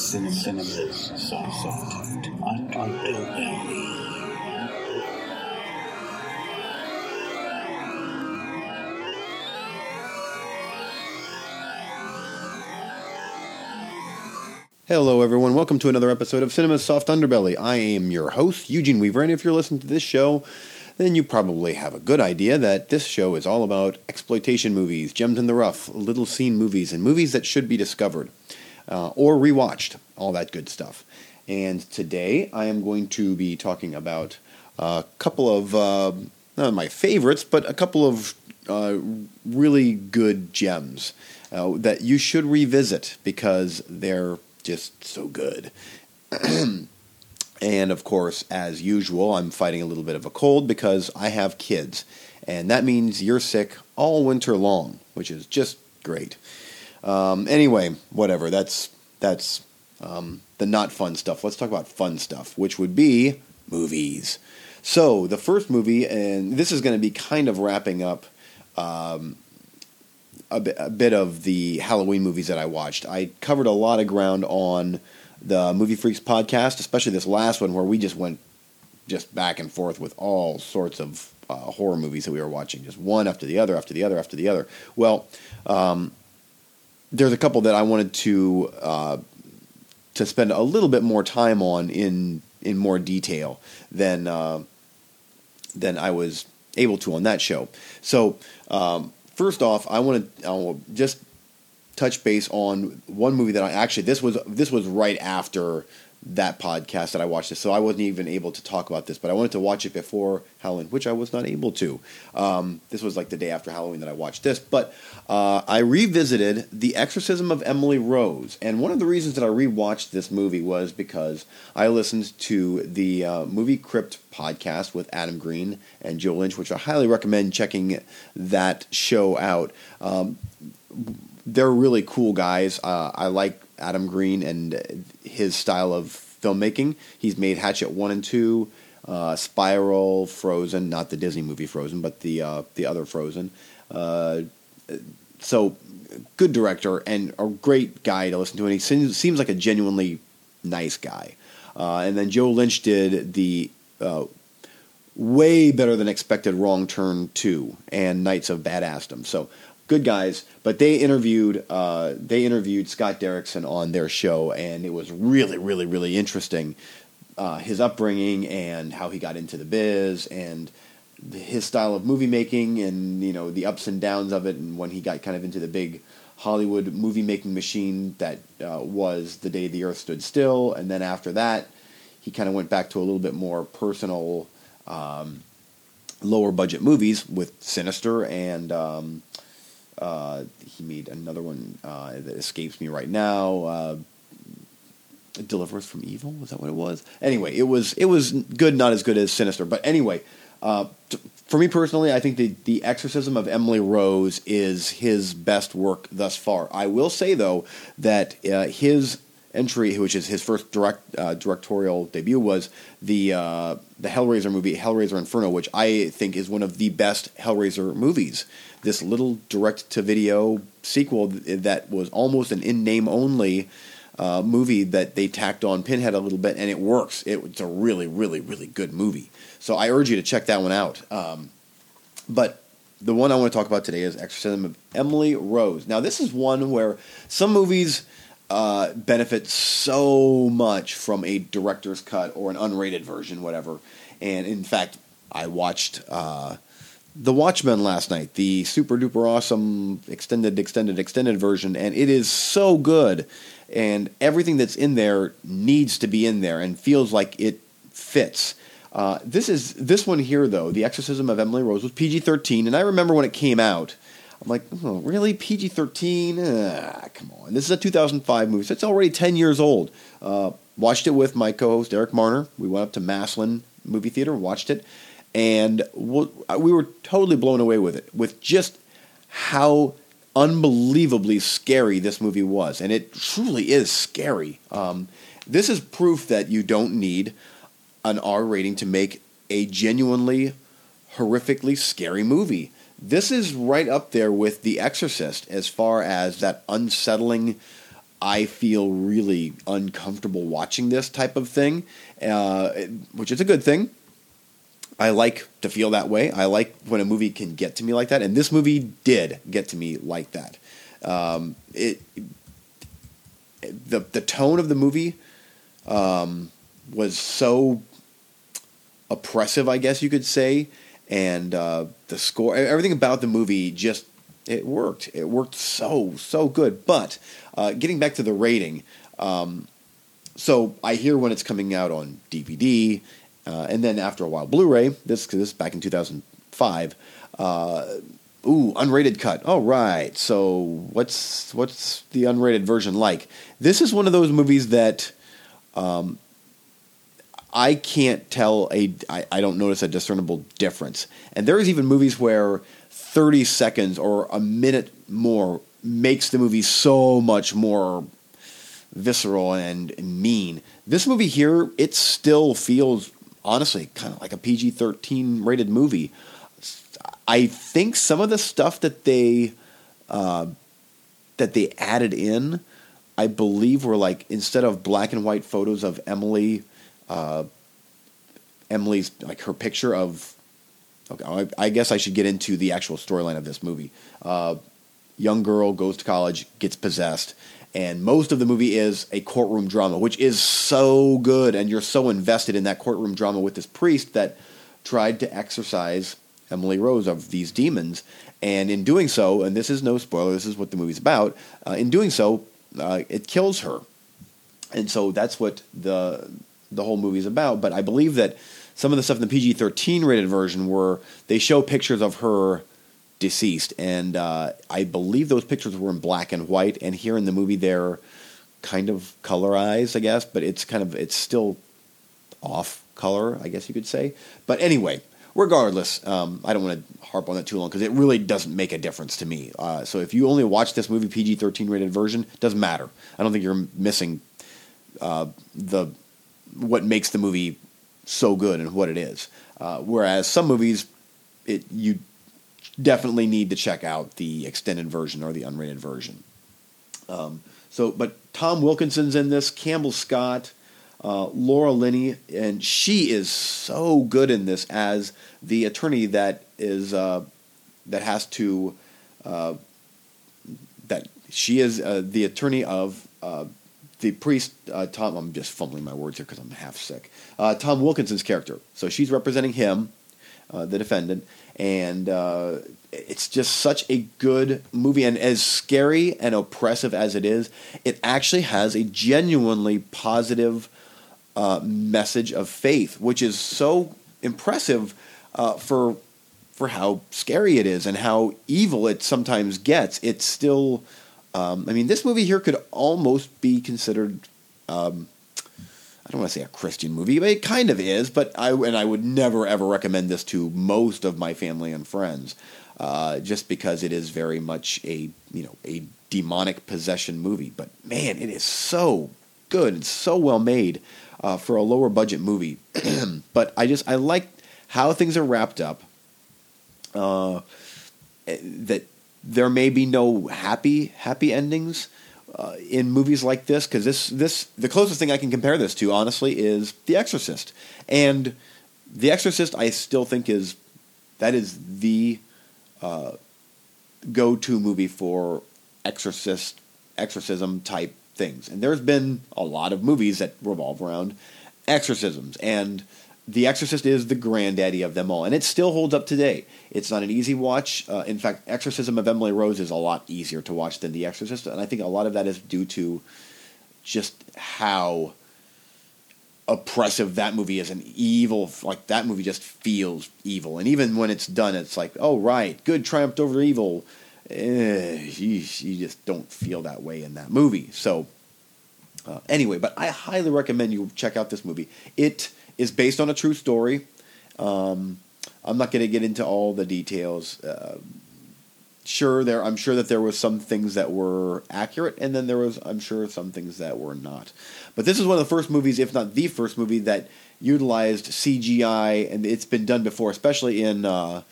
Cinema soft underbelly. Hello, everyone. Welcome to another episode of Cinema's Soft Underbelly. I am your host, Eugene Weaver, and if you're listening to this show, then you probably have a good idea that this show is all about exploitation movies, gems in the rough, little seen movies, and movies that should be discovered uh, or rewatched, all that good stuff. And today I am going to be talking about a couple of, uh, not my favorites, but a couple of uh, really good gems uh, that you should revisit because they're just so good. and of course, as usual, I'm fighting a little bit of a cold because I have kids. And that means you're sick all winter long, which is just great. Um, anyway, whatever. That's that's um, the not fun stuff. Let's talk about fun stuff, which would be movies. So the first movie, and this is going to be kind of wrapping up um, a, bit, a bit of the Halloween movies that I watched. I covered a lot of ground on the Movie Freaks podcast, especially this last one where we just went just back and forth with all sorts of uh, horror movies that we were watching, just one after the other, after the other, after the other. Well, um, there's a couple that I wanted to uh, to spend a little bit more time on in in more detail than uh, than I was able to on that show. So um, first off, I want to just touch base on one movie that I actually this was this was right after that podcast that I watched this, so I wasn't even able to talk about this, but I wanted to watch it before Halloween, which I was not able to. Um, this was like the day after Halloween that I watched this, but uh, I revisited The Exorcism of Emily Rose, and one of the reasons that I rewatched this movie was because I listened to the uh, Movie Crypt podcast with Adam Green and Joe Lynch, which I highly recommend checking that show out. Um, they're really cool guys. Uh, I like Adam Green and his style of filmmaking. He's made Hatchet one and two, uh, Spiral, Frozen, not the Disney movie Frozen, but the uh, the other Frozen. Uh, so good director and a great guy to listen to, and he seems, seems like a genuinely nice guy. Uh, and then Joe Lynch did the uh, way better than expected Wrong Turn two and Knights of Badassdom. So good guys. But they interviewed uh, they interviewed Scott Derrickson on their show, and it was really, really, really interesting. Uh, his upbringing and how he got into the biz and his style of movie making and you know the ups and downs of it and when he got kind of into the big Hollywood movie making machine that uh, was the day the earth stood still and then after that he kind of went back to a little bit more personal um, lower budget movies with Sinister and um, uh, he made another one uh, that escapes me right now. Uh, Deliver Us from Evil was that what it was? Anyway, it was it was good, not as good as Sinister, but anyway. Uh, t- for me personally, I think the, the Exorcism of Emily Rose is his best work thus far. I will say though that uh, his entry, which is his first direct uh, directorial debut, was the uh, the Hellraiser movie, Hellraiser Inferno, which I think is one of the best Hellraiser movies. This little direct to video sequel that was almost an in name only uh, movie that they tacked on Pinhead a little bit, and it works. It, it's a really, really, really good movie. So I urge you to check that one out. Um, but the one I want to talk about today is Exorcism of Emily Rose. Now, this is one where some movies uh, benefit so much from a director's cut or an unrated version, whatever. And in fact, I watched uh, The Watchmen last night, the super duper awesome extended, extended, extended version, and it is so good. And everything that's in there needs to be in there and feels like it fits. Uh, this is this one here though, The Exorcism of Emily Rose was PG thirteen, and I remember when it came out. I'm like, oh, really? PG 13? Ah, come on. This is a 2005 movie, so it's already 10 years old. Uh, watched it with my co host, Eric Marner. We went up to Massillon Movie Theater, watched it, and we were totally blown away with it, with just how unbelievably scary this movie was. And it truly is scary. Um, this is proof that you don't need an R rating to make a genuinely horrifically scary movie this is right up there with The Exorcist as far as that unsettling I feel really uncomfortable watching this type of thing, uh, which is a good thing. I like to feel that way. I like when a movie can get to me like that, and this movie did get to me like that. Um, it the the tone of the movie um, was so oppressive, I guess you could say, and uh, the score, everything about the movie just it worked. It worked so so good. But uh, getting back to the rating, um, so I hear when it's coming out on DVD, uh, and then after a while Blu-ray. This this is back in two thousand five. Uh, ooh, unrated cut. All right. So what's what's the unrated version like? This is one of those movies that. Um, I can't tell a I, I don't notice a discernible difference. And there's even movies where 30 seconds or a minute more makes the movie so much more visceral and mean. This movie here, it still feels honestly kind of like a PG 13 rated movie. I think some of the stuff that they uh, that they added in, I believe, were like instead of black and white photos of Emily, uh, Emily's like her picture of Okay, I, I guess I should get into the actual storyline of this movie. Uh, young girl goes to college, gets possessed, and most of the movie is a courtroom drama, which is so good, and you're so invested in that courtroom drama with this priest that tried to exorcise Emily Rose of these demons, and in doing so, and this is no spoiler, this is what the movie's about. Uh, in doing so, uh, it kills her, and so that's what the the whole movie is about. But I believe that some of the stuff in the PG 13 rated version were they show pictures of her deceased, and uh, I believe those pictures were in black and white. And here in the movie, they're kind of colorized, I guess, but it's kind of it's still off color, I guess you could say. But anyway, regardless, um, I don't want to harp on that too long because it really doesn't make a difference to me. Uh, so if you only watch this movie PG thirteen rated version, doesn't matter. I don't think you're missing uh, the what makes the movie so good and what it is. Uh, whereas some movies, it you definitely need to check out the extended version or the unrated version. Um, so, but Tom Wilkinson's in this, Campbell Scott, uh, Laura Linney, and she is so good in this as the attorney that is uh, that has to uh, that she is uh, the attorney of uh, the priest uh, Tom. I'm just fumbling my words here because I'm half sick. Uh, Tom Wilkinson's character. So she's representing him, uh, the defendant, and uh, it's just such a good movie. And as scary and oppressive as it is, it actually has a genuinely positive uh, message of faith, which is so impressive uh, for for how scary it is and how evil it sometimes gets. It's still um, I mean, this movie here could almost be considered. Um, I don't want to say a Christian movie, but it kind of is. But I and I would never ever recommend this to most of my family and friends, uh, just because it is very much a you know a demonic possession movie. But man, it is so good and so well made uh, for a lower budget movie. but I just I like how things are wrapped up. Uh, that there may be no happy happy endings uh, in movies like this because this this the closest thing I can compare this to honestly is The Exorcist, and The Exorcist I still think is that is the uh, go to movie for exorcist exorcism type things, and there's been a lot of movies that revolve around exorcisms. And the Exorcist is the granddaddy of them all, and it still holds up today. It's not an easy watch. Uh, in fact, Exorcism of Emily Rose is a lot easier to watch than The Exorcist, and I think a lot of that is due to just how oppressive that movie is and evil. Like that movie just feels evil, and even when it's done, it's like, oh right, good triumphed over evil. Eh, you, you just don't feel that way in that movie. So uh, anyway, but I highly recommend you check out this movie. It is based on a true story. Um, I'm not going to get into all the details. Uh, sure, there. I'm sure that there was some things that were accurate, and then there was, I'm sure, some things that were not. But this is one of the first movies, if not the first movie, that utilized CGI, and it's been done before, especially in uh,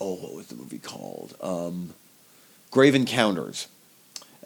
oh, what was the movie called? Um, Grave Encounters.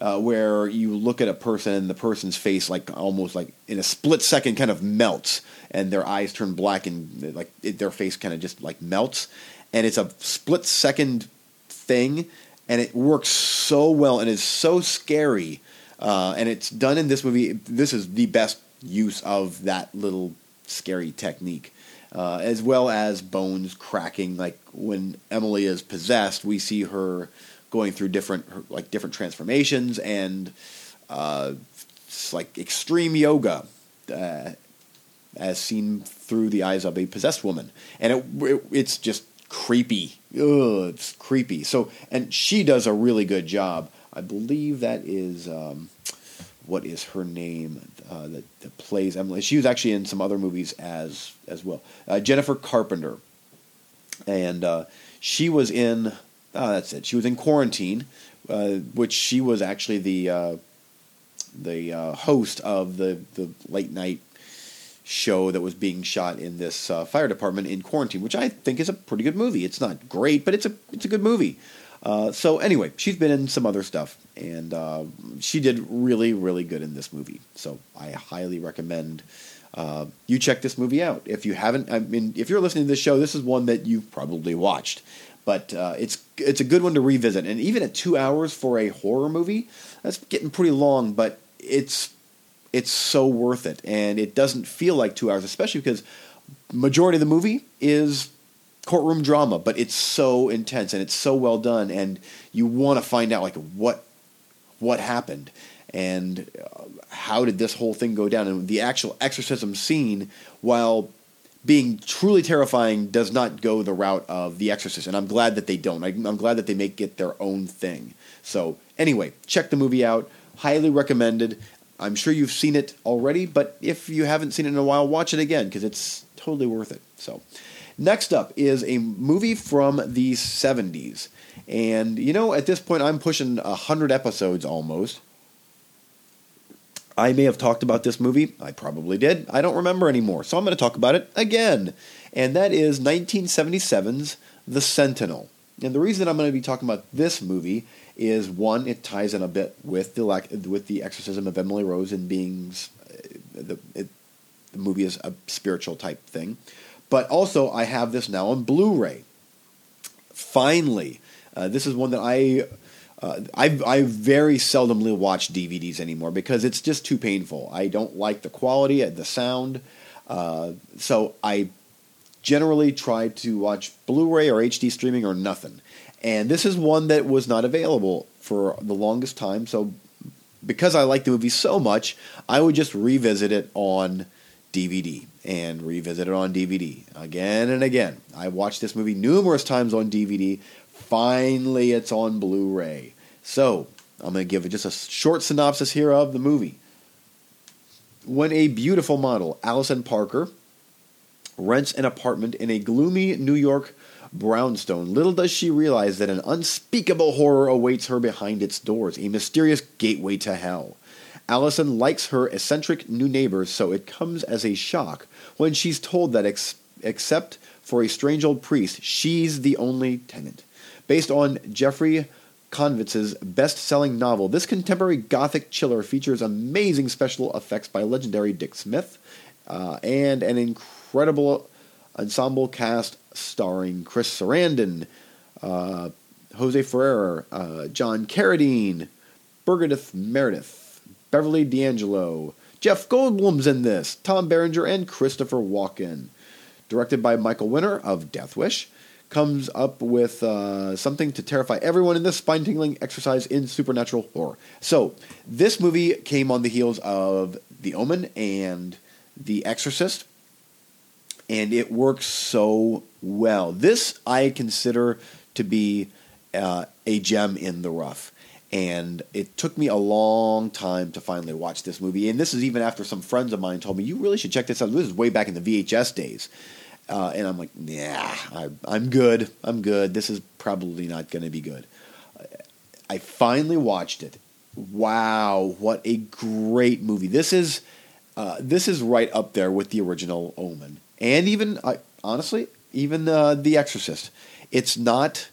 Uh, where you look at a person and the person's face like almost like in a split second kind of melts and their eyes turn black and like it, their face kind of just like melts. And it's a split second thing and it works so well and is so scary uh, and it's done in this movie. This is the best use of that little scary technique uh, as well as bones cracking. Like when emily is possessed we see her going through different like different transformations and uh, like extreme yoga uh, as seen through the eyes of a possessed woman. And it, it it's just creepy. Ugh, it's creepy. So and she does a really good job. I believe that is um, what is her name uh, that, that plays emily. She was actually in some other movies as as well. Uh, jennifer carpenter. And uh, she was in Oh, that's it. She was in quarantine, uh, which she was actually the uh, the uh, host of the the late night show that was being shot in this uh, fire department in quarantine, which I think is a pretty good movie. It's not great, but it's a it's a good movie. Uh, so anyway, she's been in some other stuff, and uh, she did really really good in this movie. So I highly recommend. you check this movie out if you haven't. I mean, if you're listening to this show, this is one that you've probably watched but uh, it's it's a good one to revisit. And even at two hours for a horror movie, that's getting pretty long, but it's it's so worth it, and it doesn't feel like two hours, especially because majority of the movie is courtroom drama, but it's so intense and it's so well done, and you want to find out like what what happened and uh, how did this whole thing go down, and the actual exorcism scene, while being truly terrifying does not go the route of The Exorcist, and I'm glad that they don't. I'm glad that they make it their own thing. So, anyway, check the movie out. Highly recommended. I'm sure you've seen it already, but if you haven't seen it in a while, watch it again because it's totally worth it. So, next up is a movie from the 70s. And, you know, at this point, I'm pushing 100 episodes almost. I may have talked about this movie. I probably did. I don't remember anymore. So I'm going to talk about it again. And that is 1977's The Sentinel. And the reason I'm going to be talking about this movie is one, it ties in a bit with the with the exorcism of Emily Rose and being uh, the it, the movie is a spiritual type thing, but also I have this now on Blu-ray. Finally, uh, this is one that I uh, I, I very seldomly watch DVDs anymore because it's just too painful. I don't like the quality, the sound. Uh, so I generally try to watch Blu-ray or HD streaming or nothing. And this is one that was not available for the longest time. So because I like the movie so much, I would just revisit it on DVD and revisit it on DVD again and again. I watched this movie numerous times on DVD Finally, it's on Blu ray. So, I'm going to give just a short synopsis here of the movie. When a beautiful model, Allison Parker, rents an apartment in a gloomy New York brownstone, little does she realize that an unspeakable horror awaits her behind its doors, a mysterious gateway to hell. Allison likes her eccentric new neighbors, so it comes as a shock when she's told that, ex- except for a strange old priest, she's the only tenant based on Jeffrey Konvitz's best-selling novel. This contemporary gothic chiller features amazing special effects by legendary Dick Smith uh, and an incredible ensemble cast starring Chris Sarandon, uh, Jose Ferrer, uh, John Carradine, Burgess Meredith, Beverly D'Angelo, Jeff Goldblum's in this, Tom Berenger, and Christopher Walken. Directed by Michael Winner of Death Wish comes up with uh, something to terrify everyone in this spine tingling exercise in supernatural horror. So, this movie came on the heels of The Omen and The Exorcist, and it works so well. This I consider to be uh, a gem in the rough. And it took me a long time to finally watch this movie. And this is even after some friends of mine told me, you really should check this out. This is way back in the VHS days. Uh, and I'm like, yeah, I, I'm good. I'm good. This is probably not going to be good. I finally watched it. Wow, what a great movie! This is uh, this is right up there with the original Omen, and even uh, honestly, even uh, The Exorcist. It's not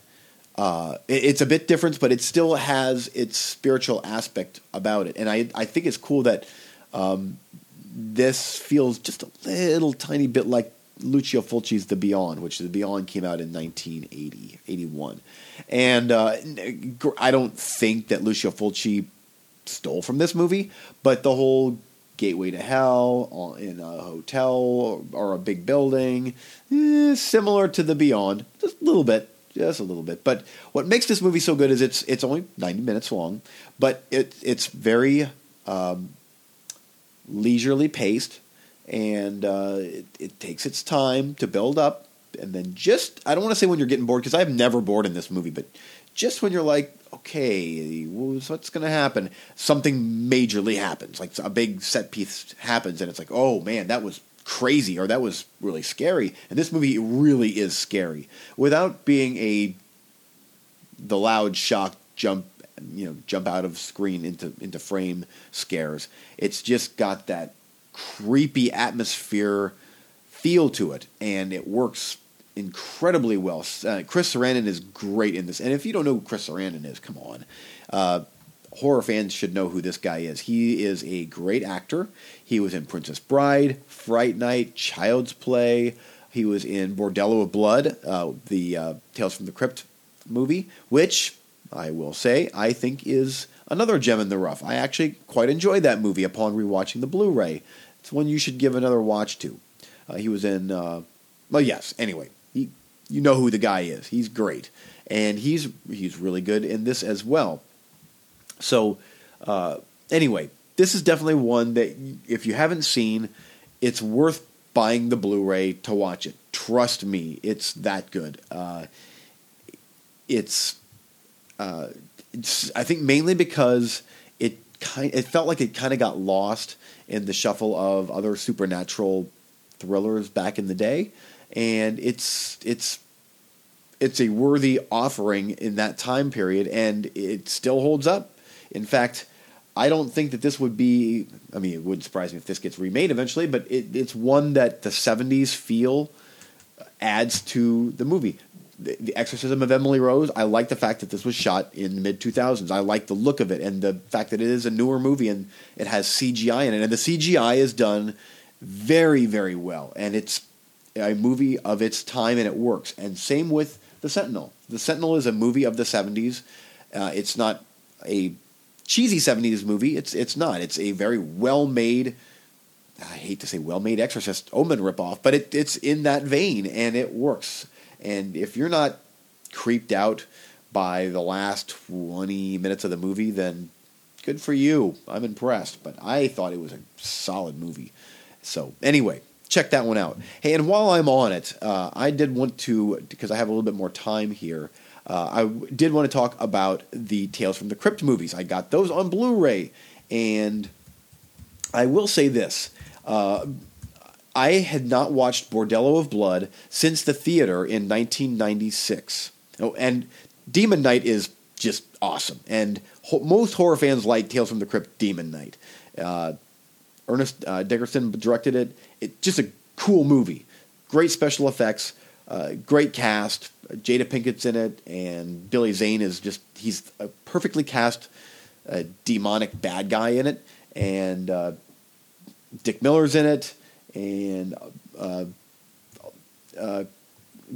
uh, it- it's a bit different, but it still has its spiritual aspect about it. And I, I think it's cool that um, this feels just a little tiny bit like Lucio Fulci's The Beyond, which The Beyond came out in 1980, 81. And uh, I don't think that Lucio Fulci stole from this movie, but the whole gateway to hell uh, in a hotel or, a big building, eh, similar to The Beyond, just a little bit, just a little bit. But what makes this movie so good is it's it's only 90 minutes long, but it it's very um, leisurely paced, and uh, it, it takes its time to build up. And then just, I don't want to say when you're getting bored, because I've never bored in this movie, but just when you're like, okay, what's going to happen? Something majorly happens, like a big set piece happens, and it's like, oh man, that was crazy, or that was really scary. And this movie really is scary without being a the loud shock jump you know jump out of screen into into frame scares it's just got that creepy atmosphere feel to it and it works incredibly well. Uh, chris sarandon is great in this and if you don't know who chris sarandon is come on. Uh, horror fans should know who this guy is. He is a great actor. He was in princess bride fright night child's play. He was in bordello of blood uh, the uh, tales from the crypt movie, which I will say I think is another gem in the rough. I actually quite enjoyed that movie upon rewatching the Blu-ray. It's one you should give another watch to. Uh, he was in, uh, well, yes. Anyway, he, you know who the guy is. He's great, and he's he's really good in this as well. So, uh, anyway, this is definitely one that if you haven't seen, it's worth buying the Blu-ray to watch it. Trust me, it's that good. Uh, it's, uh, it's I think mainly because it kind it felt like it kind of got lost in the shuffle of other supernatural thrillers back in the day, and it's it's it's a worthy offering in that time period, and it still holds up. In fact, I don't think that this would be. I mean, it wouldn't surprise me if this gets remade eventually, but it, it's one that the '70s feel adds to the movie. The, the Exorcism of Emily Rose. I like the fact that this was shot in the mid 2000s. I like the look of it and the fact that it is a newer movie and it has CGI in it, and the CGI is done very, very well, and it's a movie of its time and it works. And same with The Sentinel. The Sentinel is a movie of the 70s. Uh, it's not a cheesy 70s movie. It's it's not. It's a very well made. I hate to say well made Exorcist Omen ripoff, but it, it's in that vein and it works. And if you're not creeped out by the last 20 minutes of the movie, then good for you. I'm impressed. But I thought it was a solid movie. So anyway, check that one out. Hey, and while I'm on it, uh, I did want to because I have a little bit more time here. Uh, I did want to talk about the Tales from the Crypt movies. I got those on Blu-ray, and I will say this: uh, I had not watched Bordello of Blood since the theater in 1996. Oh, and Demon Knight is just awesome, and ho- most horror fans like Tales from the Crypt Demon Knight. Uh, Ernest uh, Dickerson directed it. It just a cool movie, great special effects, uh, great cast. Jada Pinkett's in it, and Billy Zane is just he's a perfectly cast uh, demonic bad guy in it, and uh, Dick Miller's in it, and uh, uh,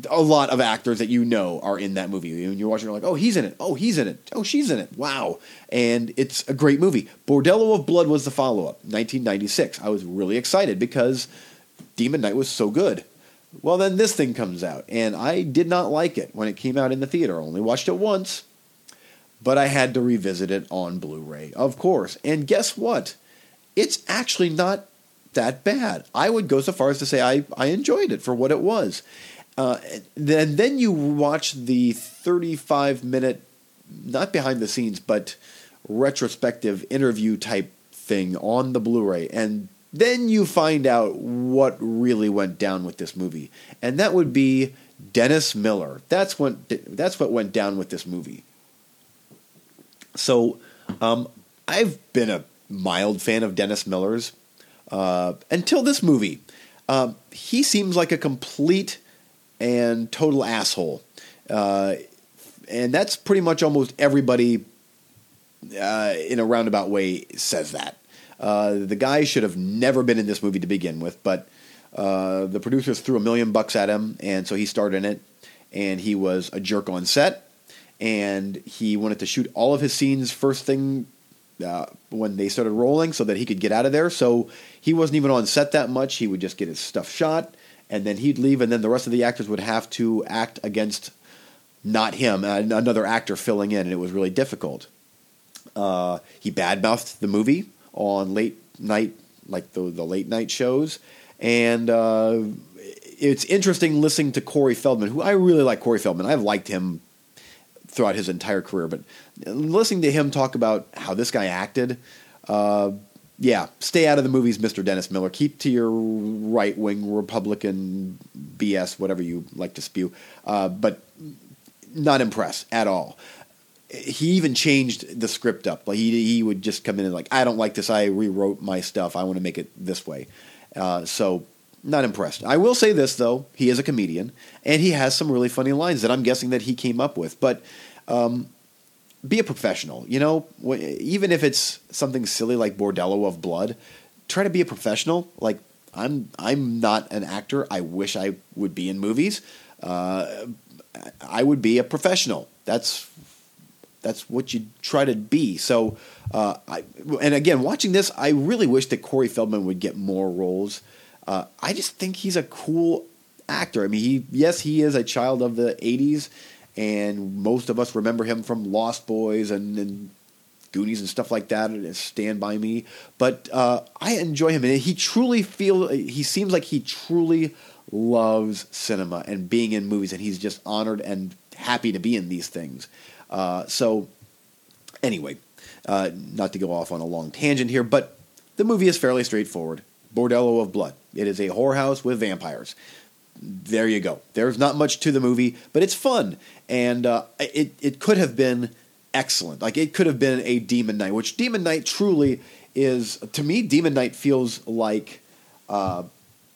a lot of actors that you know are in that movie. When you're watching, you're like, oh, he's in it. Oh, he's in it. Oh, she's in it. Wow. And it's a great movie. Bordello of Blood was the follow up, 1996. I was really excited because Demon Knight was so good. Well, then this thing comes out, and I did not like it when it came out in the theater. I only watched it once, but I had to revisit it on Blu ray, of course. And guess what? It's actually not that bad. I would go so far as to say I, I enjoyed it for what it was. Uh, then then you watch the 35 minute, not behind the scenes, but retrospective interview type thing on the Blu-ray, and then you find out what really went down with this movie, and that would be Dennis Miller. That's what that's what went down with this movie. So, um, I've been a mild fan of Dennis Miller's uh, until this movie. Um, he seems like a complete and total asshole. Uh, and that's pretty much almost everybody uh, in a roundabout way says that. Uh, the guy should have never been in this movie to begin with, but uh, the producers threw a million bucks at him, and so he starred in it. And he was a jerk on set, and he wanted to shoot all of his scenes first thing uh, when they started rolling, so that he could get out of there. So he wasn't even on set that much. He would just get his stuff shot, and then he'd leave, and then the rest of the actors would have to act against not him, uh, another actor filling in, and it was really difficult. Uh, he badmouthed the movie on late night, like the the late night shows, and uh, it's interesting listening to Corey Feldman, who I really like. Corey Feldman, I've liked him throughout his entire career, but listening to him talk about how this guy acted. Uh, yeah, stay out of the movies, Mr. Dennis Miller. Keep to your right wing Republican BS, whatever you like to spew. Uh, but not impressed at all. He even changed the script up. Like he he would just come in and like, I don't like this. I rewrote my stuff. I want to make it this way. Uh, so not impressed. I will say this though: he is a comedian, and he has some really funny lines that I'm guessing that he came up with. But um, be a professional. You know, even if it's something silly like Bordello of Blood, try to be a professional. Like I'm, I'm not an actor. I wish I would be in movies. Uh, I would be a professional. That's that's what you try to be. So, uh, I, and again, watching this, I really wish that Corey Feldman would get more roles. Uh, I just think he's a cool actor. I mean, he yes, he is a child of the '80s, and most of us remember him from Lost Boys and, and Goonies and stuff like that, and Stand by Me. But uh, I enjoy him, and he truly feel he seems like he truly loves cinema and being in movies, and he's just honored and happy to be in these things. Uh, so, anyway, uh, not to go off on a long tangent here, but the movie is fairly straightforward. Bordello of Blood. It is a whorehouse with vampires. There you go. There's not much to the movie, but it's fun, and uh, it it could have been excellent. Like it could have been a Demon Knight, which Demon Knight truly is. To me, Demon Knight feels like uh,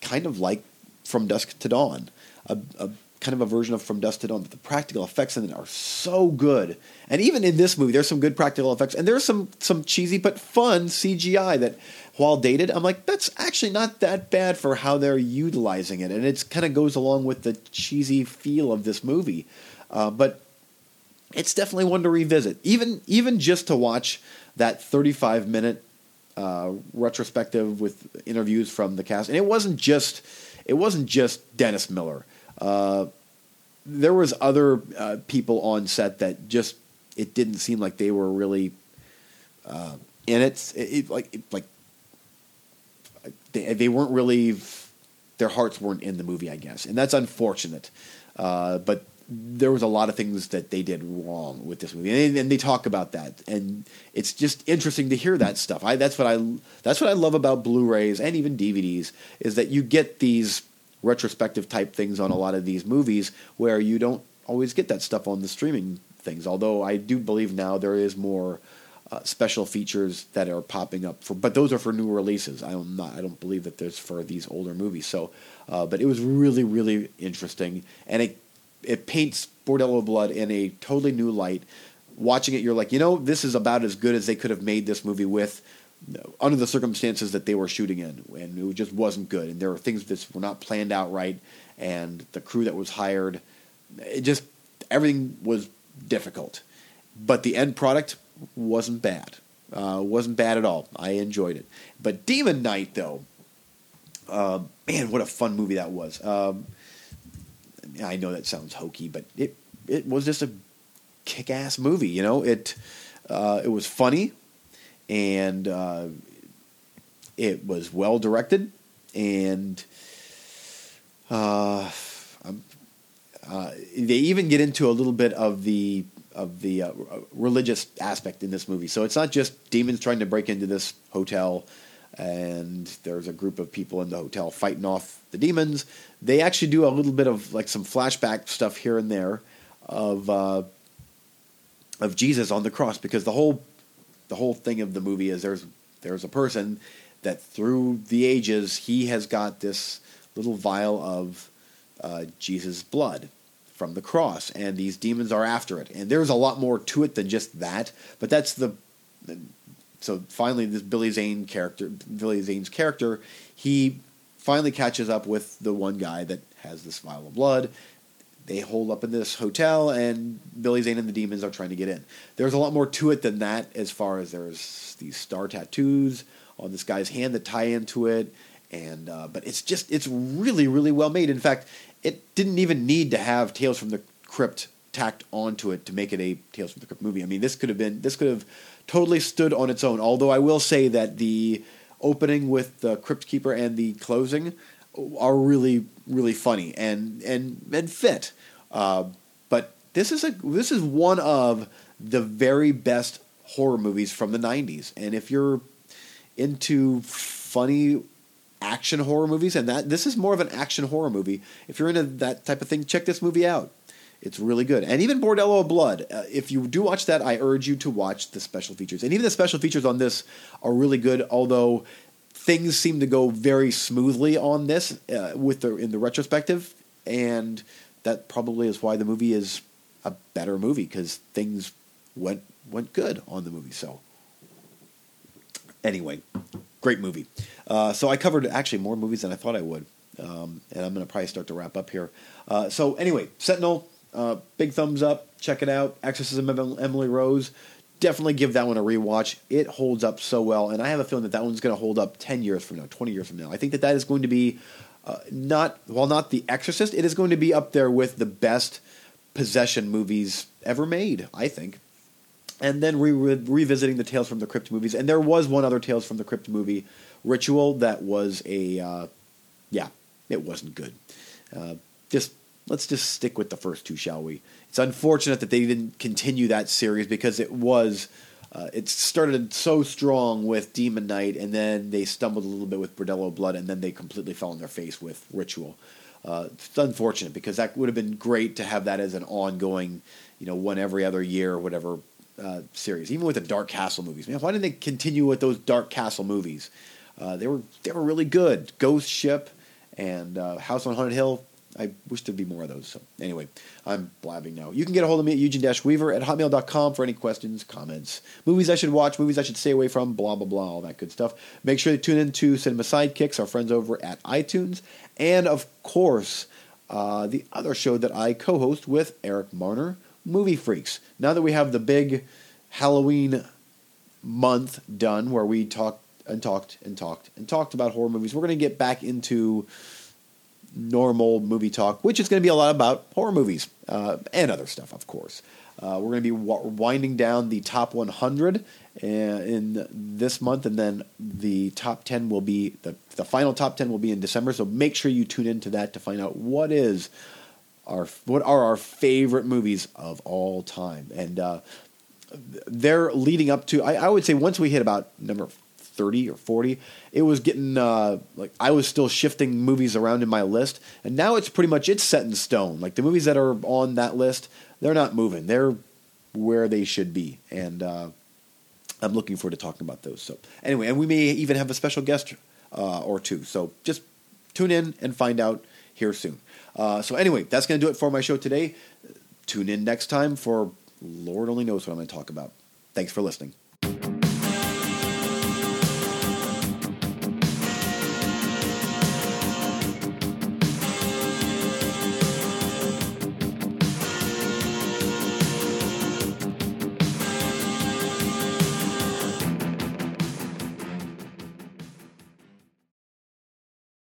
kind of like From Dusk to Dawn, a, a kind of a version of From Dusk to Dawn. But the practical effects in it are so good, and even in this movie, there's some good practical effects, and there's some some cheesy but fun CGI that, while dated, I'm like that's actually not that bad for how they're utilizing it, and it kind of goes along with the cheesy feel of this movie. Uh, but it's definitely one to revisit, even even just to watch that 35 minute uh, retrospective with interviews from the cast, and it wasn't just it wasn't just Dennis Miller. Uh, there was other uh, people on set that just it didn't seem like they were really uh, in it. It, it like like they, they weren't really their hearts weren't in the movie, I guess, and that's unfortunate. Uh, but there was a lot of things that they did wrong with this movie, and, and, they talk about that, and it's just interesting to hear that stuff. I that's what I that's what I love about Blu-rays and even DVDs is that you get these retrospective type things on a lot of these movies where you don't always get that stuff on the streaming things. Although I do believe now there is more uh, special features that are popping up for, but those are for new releases. I don't not I don't believe that there's for these older movies. So, uh, but it was really really interesting, and it it paints Bordello Blood in a totally new light. Watching it, you're like, you know, this is about as good as they could have made this movie with, under the circumstances that they were shooting in, and it just wasn't good. And there were things that were not planned out right, and the crew that was hired, it just everything was difficult. But the end product wasn't bad. Uh, wasn't bad at all. I enjoyed it. But Demon Knight, though, uh, man, what a fun movie that was. Um, I know that sounds hokey, but it it was just a kick ass movie. You know, it uh, it was funny, and uh, it was well directed, and uh, uh, they even get into a little bit of the of the uh, religious aspect in this movie. So it's not just demons trying to break into this hotel and there's a group of people in the hotel fighting off the demons. They actually do a little bit of like some flashback stuff here and there of uh, of Jesus on the cross because the whole the whole thing of the movie is there's there's a person that through the ages he has got this little vial of uh, Jesus' blood from the cross, and these demons are after it. And there's a lot more to it than just that, but that's the. So finally, this Billy Zane character, Billy Zane's character, he finally catches up with the one guy that has this vial of blood. They hold up in this hotel, and Billy Zane and the demons are trying to get in. There's a lot more to it than that, as far as there's these star tattoos on this guy's hand that tie into it, and uh, but it's just it's really really well made. In fact, it didn't even need to have Tales from the Crypt tacked onto it to make it a Tales from the Crypt movie. I mean, this could have been this could have totally stood on its own. Although I will say that the opening with the Crypt Keeper and the closing are really really funny and and and fit. Uh, but this is a this is one of the very best horror movies from the '90s, and if you're into funny action horror movies, and that this is more of an action horror movie. If you're into that type of thing, check this movie out. It's really good. And even Bordello of Blood, uh, if you do watch that, I urge you to watch the special features. And even the special features on this are really good, although things seem to go very smoothly on this uh, with the in the retrospective, and that probably is why the movie is a better movie because things went went good on the movie. So anyway, great movie. Uh, so I covered actually more movies than I thought I would, um, and I'm going to probably start to wrap up here. Uh, so anyway, Sentinel, uh, big thumbs up. Check it out. Exorcism of Emily Rose. Definitely give that one a rewatch. It holds up so well, and I have a feeling that that one's going to hold up 10 years from now, 20 years from now. I think that that is going to be uh, not well, not The Exorcist. It is going to be up there with the best possession movies ever made. I think and then re- re- revisiting the Tales from the Crypt movies. And there was one other Tales from the Crypt movie, Ritual, that was a, uh, yeah, it wasn't good. Uh, just let's just stick with the first two, shall we? It's unfortunate that they didn't continue that series because it was. Uh, it started so strong with Demon Knight, and then they stumbled a little bit with Bordello Blood, and then they completely fell on their face with Ritual. Uh, it's unfortunate because that would have been great to have that as an ongoing, you know, one every other year or whatever uh, series, even with the Dark Castle movies. Man, why didn't they continue with those Dark Castle movies? Uh, they were they were really good. Ghost Ship and uh, House on Haunted Hill. I wish there'd be more of those. So anyway, I'm blabbing now. You can get a hold of me at Eugene-Weaver at hotmail.com for any questions, comments, movies I should watch, movies I should stay away from, blah, blah, blah, all that good stuff. Make sure to tune in to Cinema Sidekicks, our friends over at iTunes. And of course, uh, the other show that I co-host with Eric Marner, movie freaks. Now that we have the big Halloween month done where we talked and talked and talked and talked about horror movies, we're going to get back into normal movie talk, which is going to be a lot about horror movies uh, and other stuff, of course. Uh, we're going to be winding down the top 100 uh, in this month, and then the top 10 will be the, the final top 10 will be in December. So make sure you tune into that to find out what is our what are our favorite movies of all time, and uh, they're leading up to. I, I, would say once we hit about number thirty or forty, it was getting uh, like I was still shifting movies around in my list, and now it's pretty much it's set in stone. Like the movies that are on that list, they're not moving. They're where they should be, and uh, I'm looking forward to talking about those. So anyway, and we may even have a special guest uh, or two. So just tune in and find out here soon. Uh, so anyway, that's going to do it for my show today. Tune in next time for Lord only knows what I'm going to talk about. Thanks for listening.